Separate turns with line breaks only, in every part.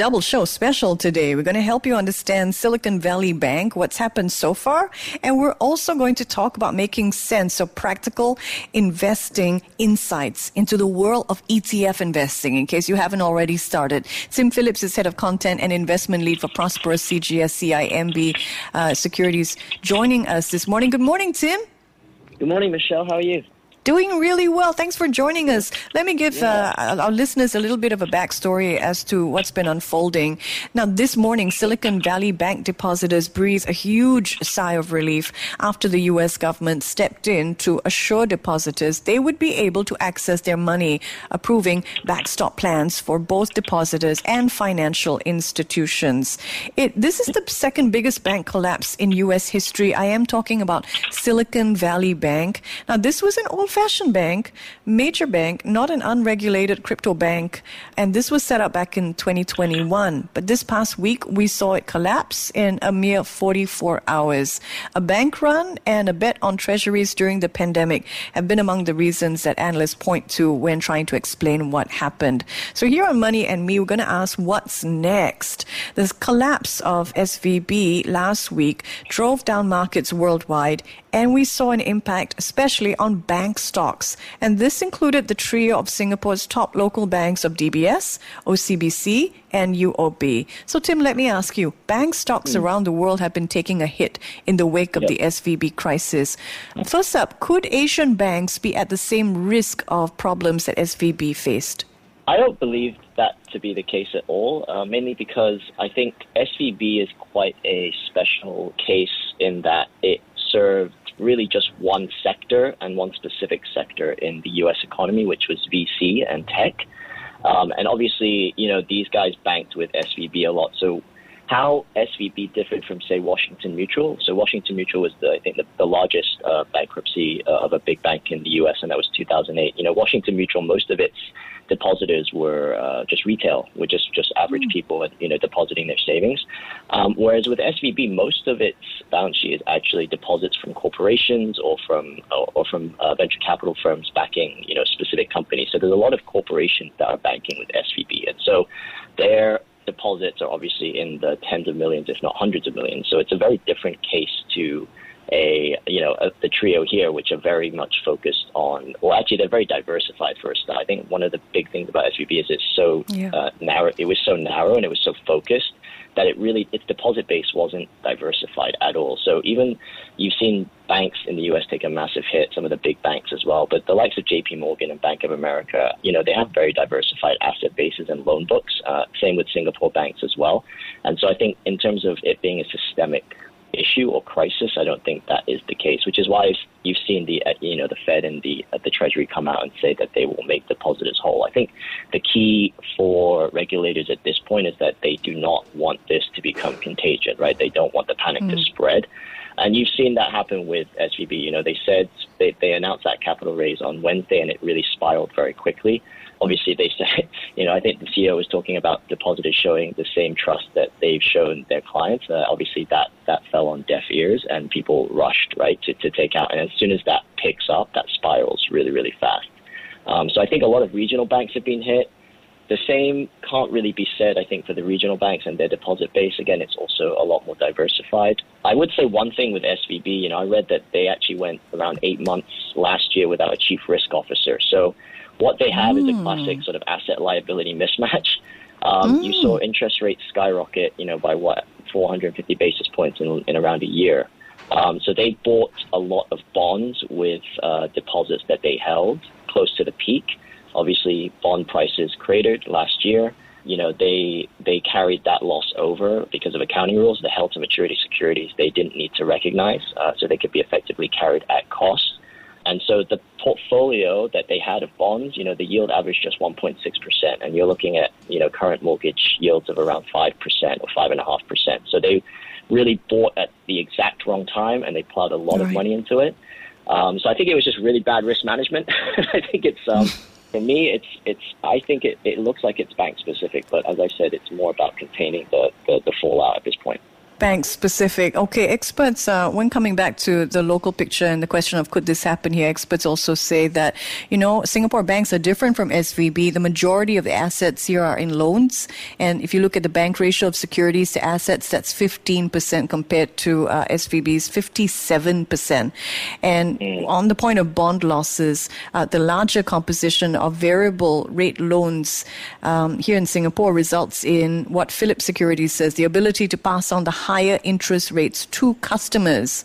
double show special today. We're going to help you understand Silicon Valley Bank, what's happened so far, and we're also going to talk about making sense of practical investing insights into the world of ETF investing, in case you haven't already started. Tim Phillips is head of content and investment lead for Prosperous CGS CIMB uh, Securities, joining us this morning. Good morning, Tim.
Good morning, Michelle. How are you?
Doing really well. Thanks for joining us. Let me give uh, our listeners a little bit of a backstory as to what's been unfolding. Now, this morning, Silicon Valley Bank depositors breathed a huge sigh of relief after the U.S. government stepped in to assure depositors they would be able to access their money, approving backstop plans for both depositors and financial institutions. It, this is the second biggest bank collapse in U.S. history. I am talking about Silicon Valley Bank. Now, this was an old old-fashioned bank, major bank, not an unregulated crypto bank, and this was set up back in 2021. But this past week, we saw it collapse in a mere 44 hours. A bank run and a bet on treasuries during the pandemic have been among the reasons that analysts point to when trying to explain what happened. So here on Money and Me, we're going to ask what's next. This collapse of SVB last week drove down markets worldwide and we saw an impact especially on bank stocks. And this included the trio of Singapore's top local banks of DBS, OCBC, and UOB. So, Tim, let me ask you bank stocks mm. around the world have been taking a hit in the wake of yep. the SVB crisis. First up, could Asian banks be at the same risk of problems that SVB faced?
I don't believe that to be the case at all, uh, mainly because I think SVB is quite a special case in that it served really just one sector and one specific sector in the U.S. economy, which was VC and tech. Um, and obviously, you know, these guys banked with SVB a lot. So how SVB differed from, say, Washington Mutual. So Washington Mutual was, the, I think, the, the largest uh, bankruptcy uh, of a big bank in the U.S., and that was 2008. You know, Washington Mutual, most of its depositors were uh, just retail, were just just average mm. people, you know, depositing their savings. Um, whereas with SVB, most of its balance sheet is actually deposits from corporations or from or, or from uh, venture capital firms backing, you know, specific companies. So there's a lot of corporations that are banking with SVB, and so their deposits are obviously in the tens of millions, if not hundreds of millions. So it's a very different case to a you know a, the trio here, which are very much focused on. Well, actually, they're very diversified. First, I think one of the big things about SVB is it's so yeah. uh, narrow. It was so narrow and it was so focused that it really its deposit base wasn't diversified at all. So even you've seen banks in the U.S. take a massive hit, some of the big banks as well. But the likes of J.P. Morgan and Bank of America, you know, they have very diversified asset bases and loan books. Uh, same with Singapore banks as well. And so I think in terms of it being a systemic issue or crisis. I don't think that is the case, which is why you've seen the uh, you know the Fed and the uh, the Treasury come out and say that they will make depositors whole. I think the key for regulators at this point is that they do not want this to become contagion, right? They don't want the panic mm. to spread. And you've seen that happen with SVB. You know, they said they, they announced that capital raise on Wednesday, and it really spiraled very quickly obviously they said, you know, I think the CEO was talking about depositors showing the same trust that they've shown their clients. Uh, obviously that, that fell on deaf ears and people rushed, right, to, to take out. And as soon as that picks up, that spirals really, really fast. Um, so I think a lot of regional banks have been hit. The same can't really be said, I think, for the regional banks and their deposit base. Again, it's also a lot more diversified. I would say one thing with SVB, you know, I read that they actually went around eight months last year without a chief risk officer. So what they have mm. is a hmm. classic sort of asset liability mismatch. Um, mm. You saw hmm. interest rates skyrocket, you know, by what 450 basis points in, in around a year. Um, so they bought a lot of bonds with uh, deposits that they held close to the peak. Obviously, bond prices cratered last year. You know, they they carried that loss over because of accounting rules. The held to maturity securities they didn't need to recognize, uh, so they could be effectively carried at cost. And so the portfolio that they had of bonds, you know, the yield averaged just 1.6%. And you're looking at, you know, current mortgage yields of around 5% or 5.5%. So they really bought at the exact wrong time and they plowed a lot right. of money into it. Um, so I think it was just really bad risk management. I think it's, um, for me, it's it's. I think it, it looks like it's bank specific, but as I said, it's more about containing the, the, the fallout at this point
bank specific. Okay, experts, uh, when coming back to the local picture and the question of could this happen here, experts also say that, you know, Singapore banks are different from SVB. The majority of the assets here are in loans. And if you look at the bank ratio of securities to assets, that's 15% compared to uh, SVB's 57%. And mm. on the point of bond losses, uh, the larger composition of variable rate loans um, here in Singapore results in what Philip Securities says the ability to pass on the higher interest rates to customers.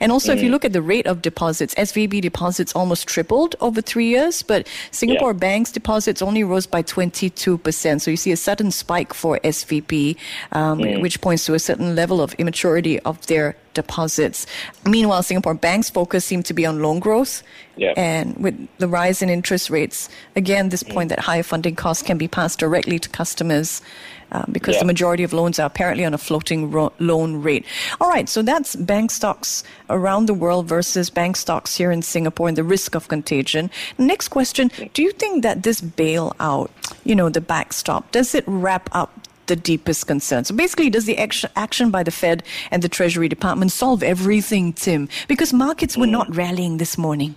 And also, mm. if you mm. look at the rate of deposits, SVB deposits almost tripled over three years, but Singapore yeah. Bank's deposits only rose by 22%. So you see a sudden spike for SVB, um, mm. which points to a certain level of immaturity of their deposits. Meanwhile, Singapore Bank's focus seemed to be on loan growth.
Yeah.
And with the rise in interest rates, again, this point mm. that higher funding costs can be passed directly to customers um, because yeah. the majority of loans are apparently on a floating ro- loan rate. All right, so that's bank stocks around the world versus bank stocks here in Singapore and the risk of contagion. Next question Do you think that this bailout, you know, the backstop, does it wrap up the deepest concern. So basically, does the action, action by the Fed and the Treasury Department solve everything, Tim? Because markets were mm. not rallying this morning.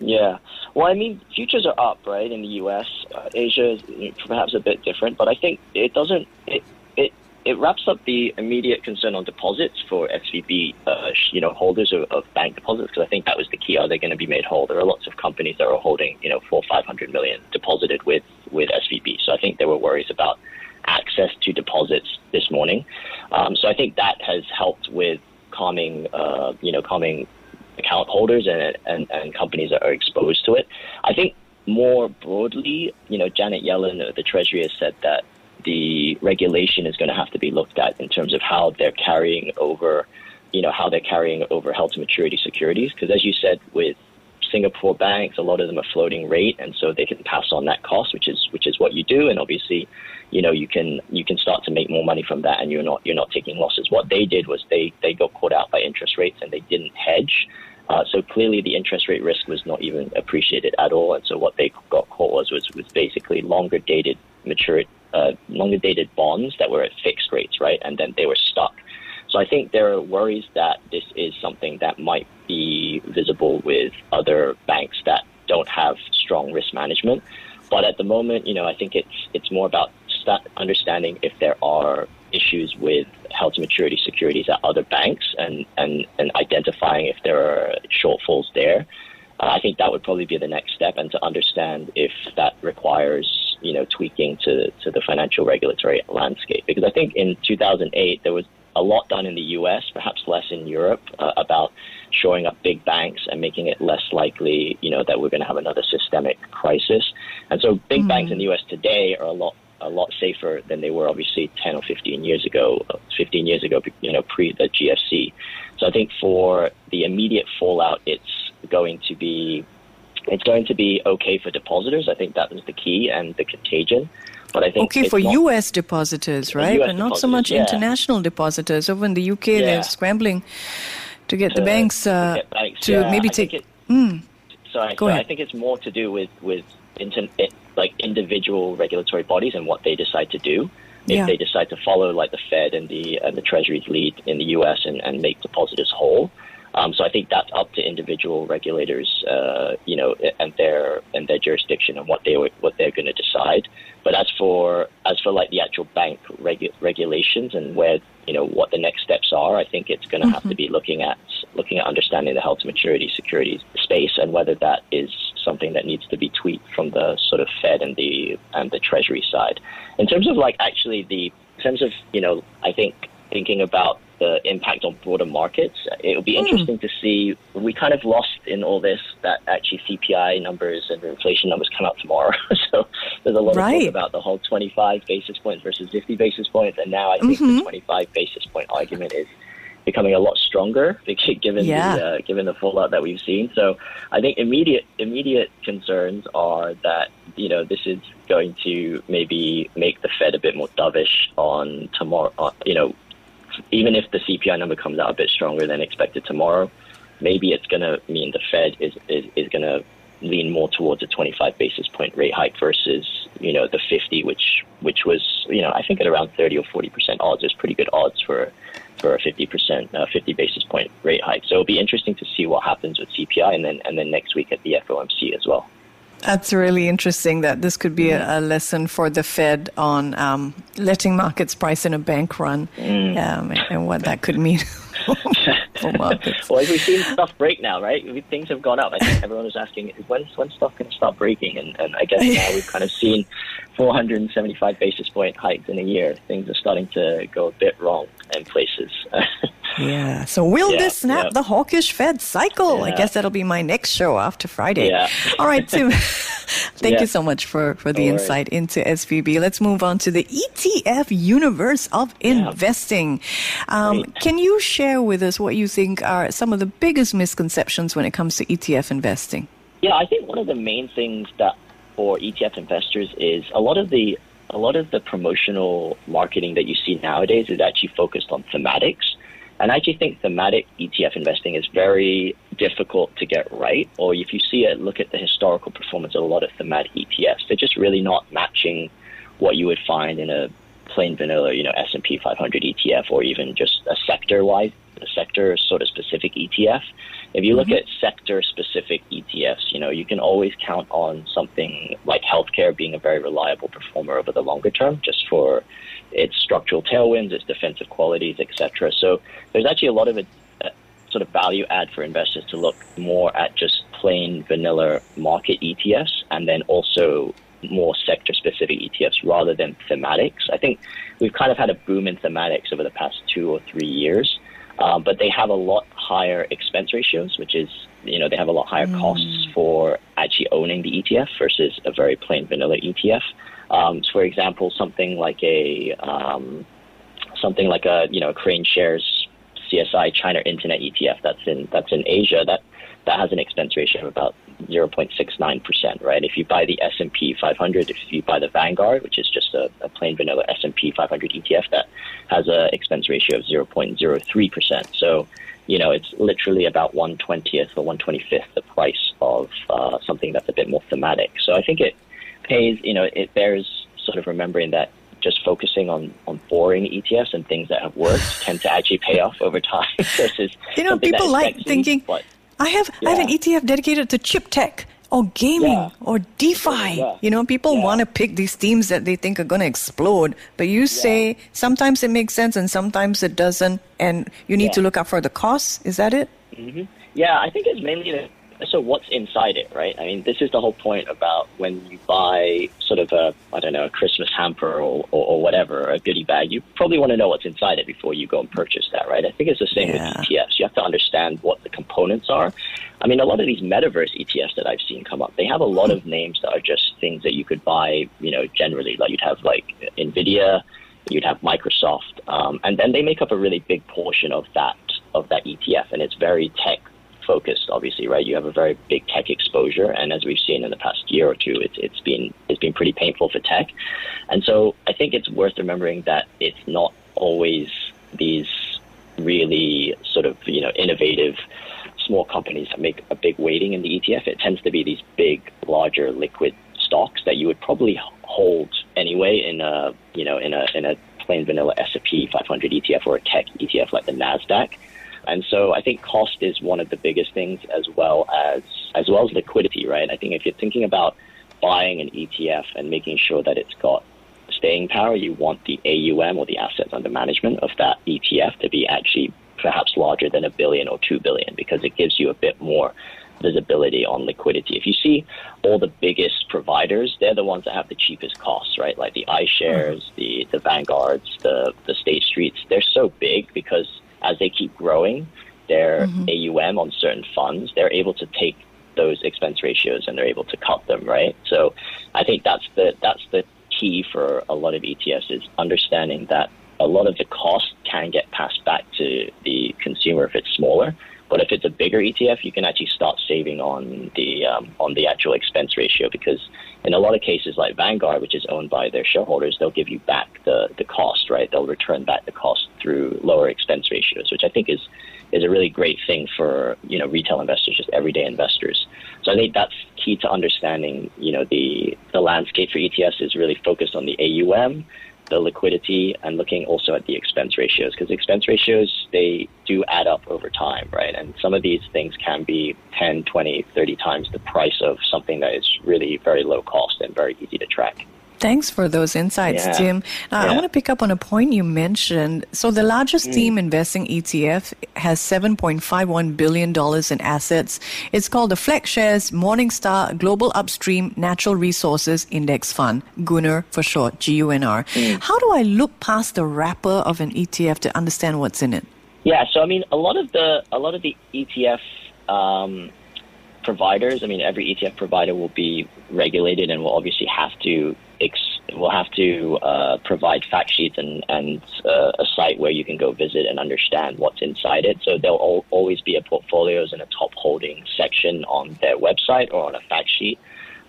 Yeah. Well, I mean, futures are up, right, in the U.S. Uh, Asia is perhaps a bit different, but I think it doesn't. It it it wraps up the immediate concern on deposits for SVB, uh, you know, holders of, of bank deposits, because I think that was the key. Are they going to be made whole? There are lots of companies that are holding, you know, four, five hundred million deposited with with SVB. So I think there were worries about access to deposits this morning. Um, so I think that has helped with calming, uh, you know, calming account holders and, and, and companies that are exposed to it. I think more broadly, you know, Janet Yellen, the Treasury, has said that the regulation is going to have to be looked at in terms of how they're carrying over, you know, how they're carrying over held to maturity securities. Because as you said, with Singapore banks, a lot of them are floating rate, and so they can pass on that cost, which is which is what you do. And obviously, you know, you can you can start to make more money from that, and you're not you're not taking losses. What they did was they they got caught out by interest rates, and they didn't hedge. Uh, so clearly, the interest rate risk was not even appreciated at all, and so what they got caught was was, was basically longer dated mature uh, longer dated bonds that were at fixed rates, right? And then they were stuck. So I think there are worries that this is something that might be visible with other banks that don't have strong risk management. But at the moment, you know, I think it's it's more about understanding if there are issues with held to maturity securities at other banks and, and, and identifying if there are shortfalls there. Uh, I think that would probably be the next step, and to understand if that requires you know tweaking to to the financial regulatory landscape. Because I think in 2008 there was a lot done in the U.S., perhaps less in Europe, uh, about shoring up big banks and making it less likely, you know, that we're going to have another systemic crisis. And so, big mm banks in the U.S. today are a lot a lot safer than they were obviously 10 or 15 years ago, 15 years ago, you know, pre the GFC. So I think for the immediate fallout, it's going to be it's going to be okay for depositors. I think that was the key and the contagion. But I think
okay for not, U.S. depositors, right? US but not so much yeah. international depositors. Over in the UK, yeah. they're scrambling to get to, the banks, uh, to, banks, to yeah. maybe take. It, mm.
Sorry, Go so ahead. I think it's more to do with with inter, like individual regulatory bodies and what they decide to do. If yeah. they decide to follow like the Fed and the and the Treasury's lead in the U.S. and, and make depositors whole. Um, so I think that's up to individual regulators, uh, you know, and their and their jurisdiction and what they what they're going to decide. But as for as for like the actual bank regu- regulations and where you know what the next steps are, I think it's going to mm-hmm. have to be looking at looking at understanding the health maturity securities space and whether that is something that needs to be tweaked from the sort of Fed and the and the Treasury side. In terms of like actually the in terms of you know I think thinking about the impact on broader markets, it will be hmm. interesting mm. to see. We kind of lost in all this that actually CPI numbers and inflation numbers come out tomorrow. so there's a lot right. of talk about the whole 25 basis points versus 50 basis points, and now I think mm-hmm. the 25 basis point argument is becoming a lot stronger given yeah. the uh, given the fallout that we've seen. So I think immediate immediate concerns are that you know this is going to maybe make the Fed a bit more dovish on tomorrow. Uh, you know, even if the CPI number comes out a bit stronger than expected tomorrow, maybe it's going to mean the Fed is is, is going to lean more towards a 25 basis point rate hike versus you know the 50, which which was you know I think at around 30 or 40 percent odds. There's pretty good odds for for a 50 percent, uh, 50 basis point rate hike. So it'll be interesting to see what happens with CPI and then and then next week at the FOMC as well.
That's really interesting that this could be a, a lesson for the Fed on um, letting markets price in a bank run mm. um, and what that could mean.
well, we've seen stuff break now, right? Things have gone up. I think everyone was asking, when's when stuff going to stop breaking? And, and I guess now we've kind of seen 475 basis point hikes in a year. Things are starting to go a bit wrong in places.
yeah. So will yeah, this snap yeah. the hawkish Fed cycle? Yeah. I guess that'll be my next show after Friday.
Yeah.
All right, Tim. Thank you so much for, for the insight into SVB. Let's move on to the ETF universe of investing. Um, can you share with us what you think are some of the biggest misconceptions when it comes to ETF investing?
Yeah, I think one of the main things that for ETF investors is a lot of the a lot of the promotional marketing that you see nowadays is actually focused on thematics. And I actually think thematic ETF investing is very difficult to get right. Or if you see it, look at the historical performance of a lot of thematic ETFs. They're just really not matching what you would find in a plain vanilla, you know, S&P 500 ETF or even just a sector-wide, a sector sort of specific ETF. If you look mm-hmm. at sector specific ETFs, you know, you can always count on something like healthcare being a very reliable performer over the longer term just for its structural tailwinds, its defensive qualities, etc. So there's actually a lot of a, a sort of value add for investors to look more at just plain vanilla market ETFs and then also more sector specific ETFs rather than thematics. I think we've kind of had a boom in thematics over the past two or three years. Um, but they have a lot higher expense ratios, which is, you know, they have a lot higher mm. costs for actually owning the ETF versus a very plain vanilla ETF. Um, so for example, something like a um, something like a you know KraneShares CSI China Internet ETF that's in that's in Asia that that has an expense ratio of about 0.69%, right? If you buy the S&P 500, if you buy the Vanguard, which is just a, a plain vanilla S&P 500 ETF that has an expense ratio of 0.03%. So, you know, it's literally about 120th or 125th the price of uh, something that's a bit more thematic. So I think it pays, you know, it bears sort of remembering that just focusing on, on boring ETFs and things that have worked tend to actually pay off over time versus
you know people like thinking but, I have yeah. I have an ETF dedicated to chip tech or gaming yeah. or DeFi. Yeah. You know, people want to pick these themes that they think are going to explode, but you say sometimes it makes sense and sometimes it doesn't, and you need to look out for the costs. Is that it?
Mm-hmm. Yeah, I think it's mainly the so what's inside it, right? I mean, this is the whole point about when you buy sort of a, I don't know, a Christmas hamper or, or, or whatever, a goodie bag, you probably want to know what's inside it before you go and purchase that, right? I think it's the same yeah. with ETFs. You have to understand what the components are. I mean, a lot of these metaverse ETFs that I've seen come up, they have a lot of names that are just things that you could buy, you know, generally. Like you'd have like NVIDIA, you'd have Microsoft, um, and then they make up a really big portion of that of that ETF, and it's very tech focused, obviously, right? You have a very big tech exposure, and as we've seen in the past year or two, it's it's been it's been pretty painful for tech, and so I think it's worth remembering that it's not always these really sort of you know innovative small companies that make a big weighting in the ETF. It tends to be these big, larger, liquid stocks that you would probably hold anyway in a you know in a in a plain vanilla S&P 500 ETF or a tech ETF like the Nasdaq. And so I think cost is one of the biggest things as well as as well as liquidity, right? I think if you're thinking about buying an ETF and making sure that it's got staying power, you want the AUM or the assets under management of that ETF to be actually perhaps larger than a billion or two billion because it gives you a bit more visibility on liquidity. If you see all the biggest providers, they're the ones that have the cheapest costs, right? Like the iShares, mm-hmm. the the Vanguards, the the State Streets. They're so big because as they keep growing their mm-hmm. AUM on certain funds, they're able to take those expense ratios and they're able to cut them, right? So I think that's the that's the key for a lot of ETFs is understanding that a lot of the cost can get passed back to the consumer if it's smaller, But if it's a bigger ETF, you can actually start saving on the um, on the actual expense ratio because in a lot of cases, like Vanguard, which is owned by their shareholders, they'll give you back the the cost, right? They'll return back the cost through lower expense ratios, which I think is is a really great thing for you know retail investors, just everyday investors. So I think that's key to understanding. You know the the landscape for ETFs is really focused on the AUM the liquidity and looking also at the expense ratios because expense ratios they do add up over time right? And some of these things can be 10 20 30 times the price of something that is really very low cost and very easy to track
Thanks for those insights,
Yeah.
Jim. Now, I want to pick up on a point you mentioned. So, the largest
Mm.
theme investing ETF has $7.51 billion in assets. It's called the FlexShares Morningstar Global Upstream Natural Resources Index Fund, GUNR for short, G U N R.
Mm.
How do I look past the wrapper of an ETF to understand what's in it?
Yeah, so I mean, a lot of the a lot of the ETF um, providers. I mean, every ETF provider will be regulated and will obviously have to ex- will have to uh, provide fact sheets and and uh, a site where you can go visit and understand what's inside it. So there'll al- always be a portfolios and a top holding section on their website or on a fact sheet.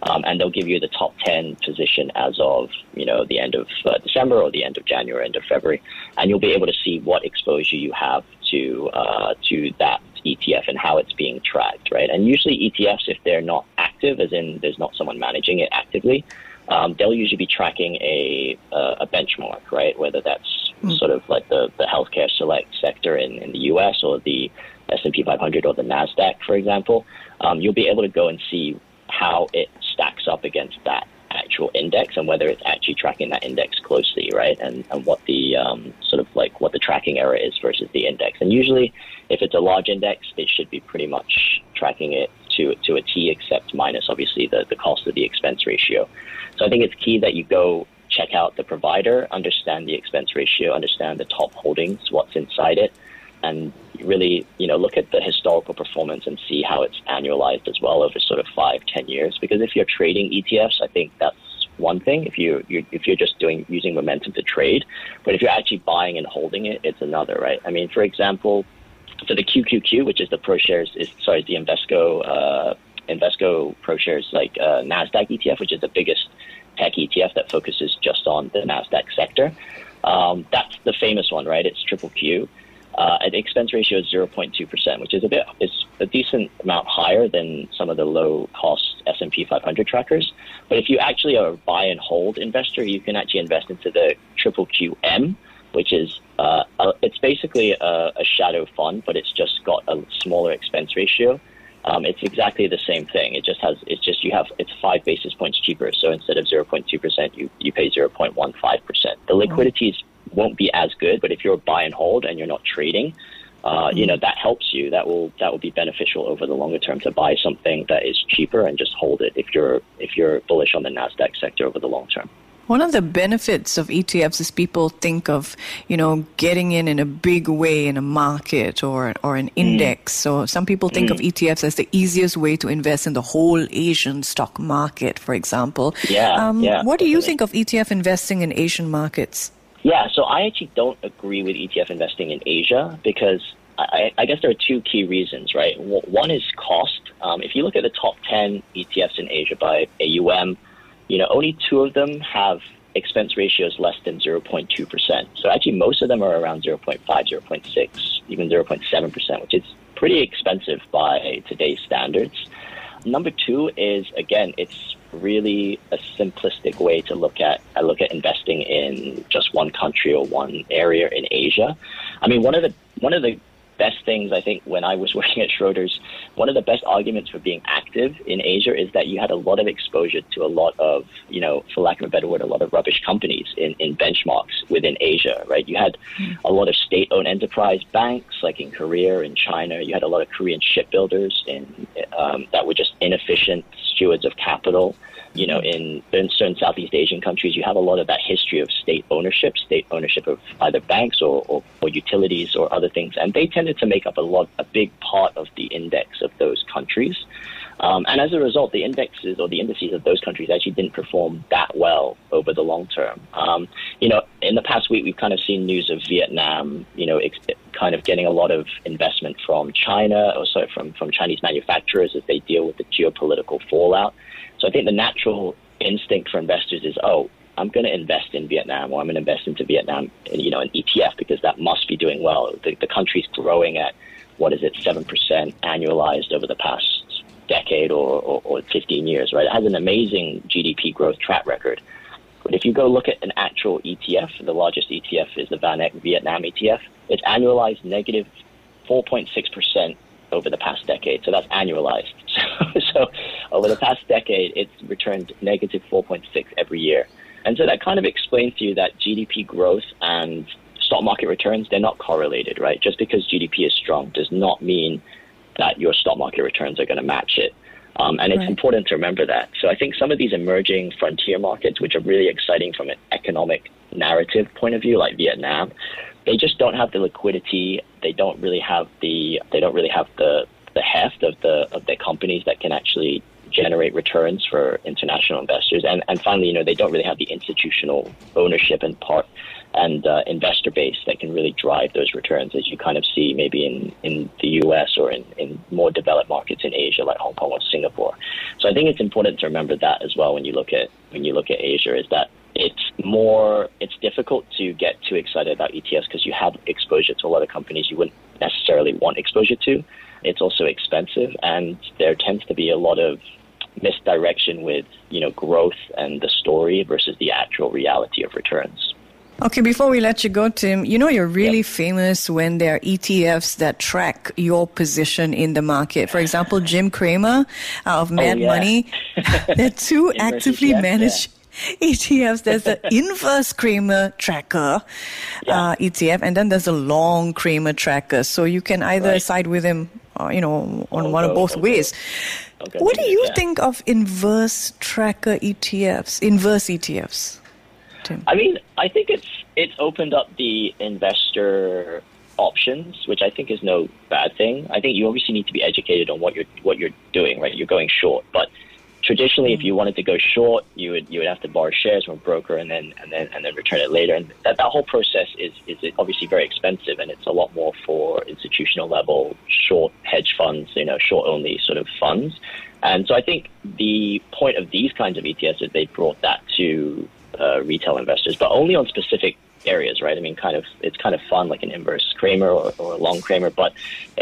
Um, and they'll give you the top 10 position as of you know the end of uh, December or the end of January, end of February, and you'll be able to see what exposure you have to uh, to that ETF and how it's being tracked, right? And usually ETFs, if they're not active, as in there's not someone managing it actively, um, they'll usually be tracking a uh, a benchmark, right? Whether that's sort of like the the healthcare select sector in, in the U.S. or the S&P 500 or the Nasdaq, for example. Um, you'll be able to go and see how it stacks up against that actual index and whether it's actually tracking that index closely, right? And and what the um, sort of like what the tracking error is versus the index. And usually, if it's a large index, it should be pretty much tracking it to to a T, except minus obviously the the cost of the expense ratio. So I think it's key that you go check out the provider, understand the expense ratio, understand the top holdings, what's inside it, and really, you know, look at the historical performance and see how it's annualized as well over sort of five, ten years. Because if you're trading ETFs, I think that's one thing. If you you if you're just doing using momentum to trade, but if you're actually buying and holding it, it's another, right? I mean, for example, for the QQQ, which is the ProShares, is sorry, the Invesco uh, Invesco ProShares like uh, Nasdaq ETF, which is the biggest tech ETF that focuses just on the Nasdaq sector. Um, that's the famous one, right? It's triple Q. Uh, the expense ratio is 0.2%, which is a bit, is a decent amount higher than some of the low cost S&P 500 trackers. But if you actually are a buy and hold investor, you can actually invest into the triple QM, which is, uh, it's basically a, a shadow fund, but it's just got a smaller expense ratio. Um, it's exactly the same thing. It just has, it's just you have, it's five basis points cheaper. So instead of 0.2%, you, you pay 0.15%. The liquidities won't be as good, but if you're buy and hold and you're not trading, uh, you know that helps you. That will that will be beneficial over the longer term to buy something that is cheaper and just hold it if you're if you're bullish on the Nasdaq sector over the long term.
One of the benefits of ETFs is people think of, you know, getting in in a big way in a market or or an index. So some people think of ETFs as the easiest way to invest in the whole Asian stock market, for example.
Yeah,
Um,
yeah,
what do you think of ETF investing in Asian markets?
Yeah, so I actually don't agree with ETF investing in Asia because I, I guess there are two key reasons, right? One is cost. Um, if you look at the top 10 ETFs in Asia by AUM, you know, only two of them have expense ratios less than 0.2%. So actually, most of them are around 0.5, 0.6, even 0.7%, which is pretty expensive by today's standards. Number two is again, it's really a simplistic way to look at I look at investing in just one country or one area in Asia. I mean, one of the one of the best things I think when I was working at Schroders, one of the best arguments for being active in Asia is that you had a lot of exposure to a lot of, you know, for lack of a better word, a lot of rubbish companies in, in benchmarks within Asia, right? You had a lot of state owned enterprise banks like in Korea, in China. You had a lot of Korean shipbuilders in, um, that were just inefficient stewards of capital. You know, in, in certain Southeast Asian countries, you have a lot of that history of state ownership, state ownership of either banks or, or, or utilities or other things, and they tended to make up a lot, a big part of the index of those countries. Um, and as a result, the indexes or the indices of those countries actually didn't perform that well over the long term. Um, you know, in the past week, we've kind of seen news of Vietnam, you know, ex- kind of getting a lot of investment from China, also from, from Chinese manufacturers as they deal with the geopolitical fallout. So I think the natural instinct for investors is, oh, I'm going to invest in Vietnam or I'm going to invest into Vietnam, you know, an ETF because that must be doing well. The, the country's growing at, what is it, 7% annualized over the past decade or, or, or 15 years, right? It has an amazing GDP growth track record. But if you go look at an actual ETF, the largest ETF is the VanEck Vietnam ETF. It's annualized negative 4.6% over the past decade. So that's annualized. So, so over the past decade, it's returned negative 4.6 every year. And so that kind of explains to you that GDP growth and stock market returns, they're not correlated, right? Just because GDP is strong does not mean that your stock market returns are going to match it. Um, and it's right. important to remember that. So I think some of these emerging frontier markets, which are really exciting from an economic narrative point of view, like Vietnam, they just don't have the liquidity. They don't really have the they don't really have the the heft of the of their companies that can actually generate returns for international investors. And and finally, you know, they don't really have the institutional ownership and part and uh, investor base that can really drive those returns, as you kind of see maybe in, in the U.S. or in, in more developed markets in Asia, like Hong Kong or Singapore. So I think it's important to remember that as well when you look at when you look at Asia, is that it's more it's difficult to get too excited about ETFs because you have exposure to a lot of companies you wouldn't necessarily want exposure to. It's also expensive, and there tends to be a lot of misdirection with you know growth and the story versus the actual reality of returns.
Okay, before we let you go, Tim, you know you're really yep. famous when there are ETFs that track your position in the market. For example, Jim Cramer uh, of oh, Mad oh, yeah. Money. there are two actively managed yeah. ETFs. There's the inverse Cramer tracker yeah. uh, ETF, and then there's a long Cramer tracker. So you can either right. side with him, uh, you know, on one of both ways. What do you think of inverse tracker ETFs, inverse ETFs?
Tim? I mean, I think it's it's opened up the investor options, which I think is no bad thing. I think you obviously need to be educated on what you're what you're doing, right? You're going short, but traditionally, if you wanted to go short, you would you would have to borrow shares from a broker and then and then and then return it later, and that, that whole process is is obviously very expensive, and it's a lot more for institutional level short hedge funds, you know, short only sort of funds. And so I think the point of these kinds of ETFs is they brought that to uh, retail investors, but only on specific areas, right? I mean, kind of, it's kind of fun, like an inverse Cramer or, or a long Cramer, but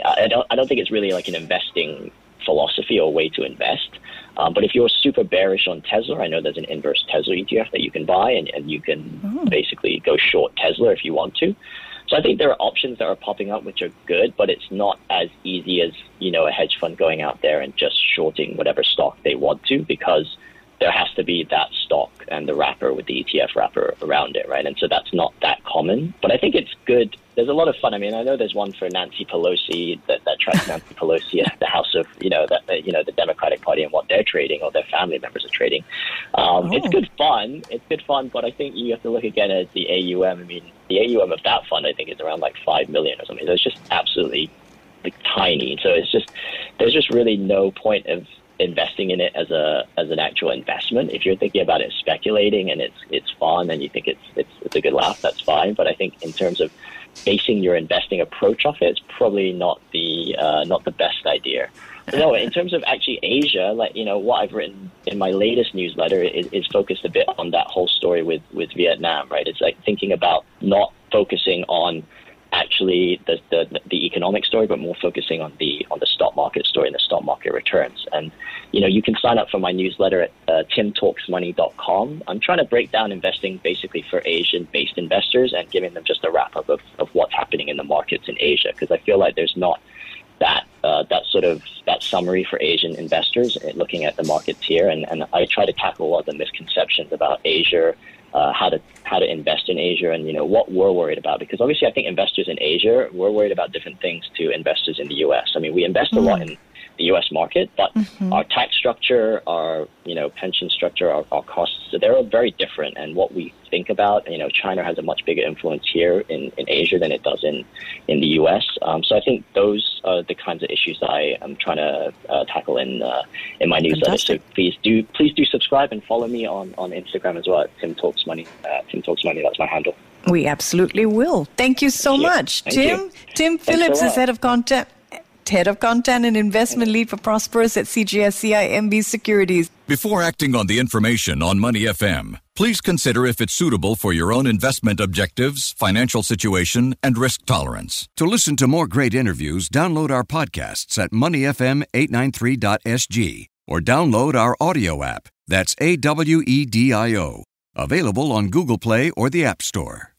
I don't, I don't think it's really like an investing philosophy or way to invest. Um, but if you're super bearish on Tesla, I know there's an inverse Tesla ETF that you can buy, and, and you can oh. basically go short Tesla if you want to. So I think there are options that are popping up which are good, but it's not as easy as you know a hedge fund going out there and just shorting whatever stock they want to because there has to be that stock and the wrapper with the ETF wrapper around it, right? And so that's not that common. But I think it's good. There's a lot of fun. I mean, I know there's one for Nancy Pelosi that, that tracks Nancy Pelosi at the House of, you know, that you know the Democratic Party and what they're trading or their family members are trading. Um, oh. It's good fun. It's good fun, but I think you have to look again at the AUM. I mean, the AUM of that fund I think is around like five million or something. So it's just absolutely like tiny. So it's just there's just really no point of investing in it as a as an actual investment. If you're thinking about it speculating and it's it's fun and you think it's it's, it's a good laugh, that's fine. But I think in terms of basing your investing approach off it, it's probably not the uh, not the best idea. No, in terms of actually Asia, like you know, what I've written in my latest newsletter is, is focused a bit on that whole story with with Vietnam. Right, it's like thinking about not focusing on actually the, the, the economic story, but more focusing on the on the stock market story and the stock market returns. And you know, you can sign up for my newsletter at uh, timtalksmoney.com. I'm trying to break down investing basically for Asian-based investors and giving them just a wrap up of, of what's happening in the markets in Asia because I feel like there's not that uh, that sort of that summary for Asian investors uh, looking at the markets here, and, and I try to tackle a lot of the misconceptions about Asia uh, how to how to invest in Asia and you know what we're worried about because obviously I think investors in Asia we're worried about different things to investors in the U.S. I mean we invest mm. a lot in the U.S. market, but mm-hmm. our tax structure, our you know pension structure, our, our costs, they're all very different. And what we think about, you know, China has a much bigger influence here in, in Asia than it does in in the U.S. Um, so I think those are the kinds of issues that I am trying to uh, tackle in uh, in my newsletter. Fantastic. So please do please do subscribe and follow me on, on Instagram as well at Tim Talks Money. Uh, Tim Talks Money. That's my handle.
We absolutely will. Thank you so Thank much,
you.
Tim. Tim Phillips is head of content. Head of Content and Investment Lead for Prosperous at CGS CIMB Securities.
Before acting on the information on Money FM, please consider if it's suitable for your own investment objectives, financial situation, and risk tolerance. To listen to more great interviews, download our podcasts at moneyfm893.sg or download our audio app. That's A W E D I O. Available on Google Play or the App Store.